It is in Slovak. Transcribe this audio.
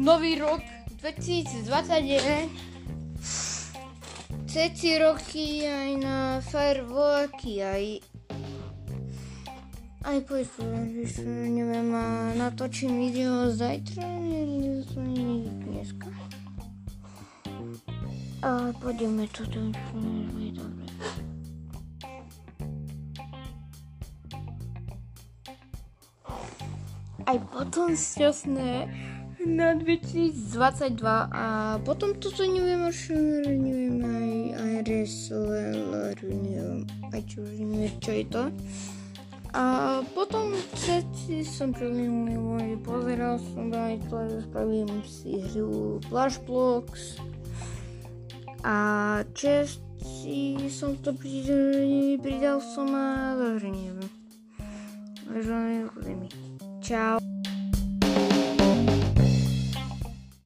nový rok 2029. Všetci roky aj na fireworky, aj aj poviem, že neviem, a natočím video zajtra, dneska. A pôjdeme to, je dobre. Aj potom šťastné na 2022 a potom toto neviem až neviem aj, wrestler, neviem, aj čo, neviem čo je to. A potom všetci som prvý pozeral som aj to, spravím si hru Flash Blocks a česti som to pridal, som a takže neviem. Takže neviem, Čau.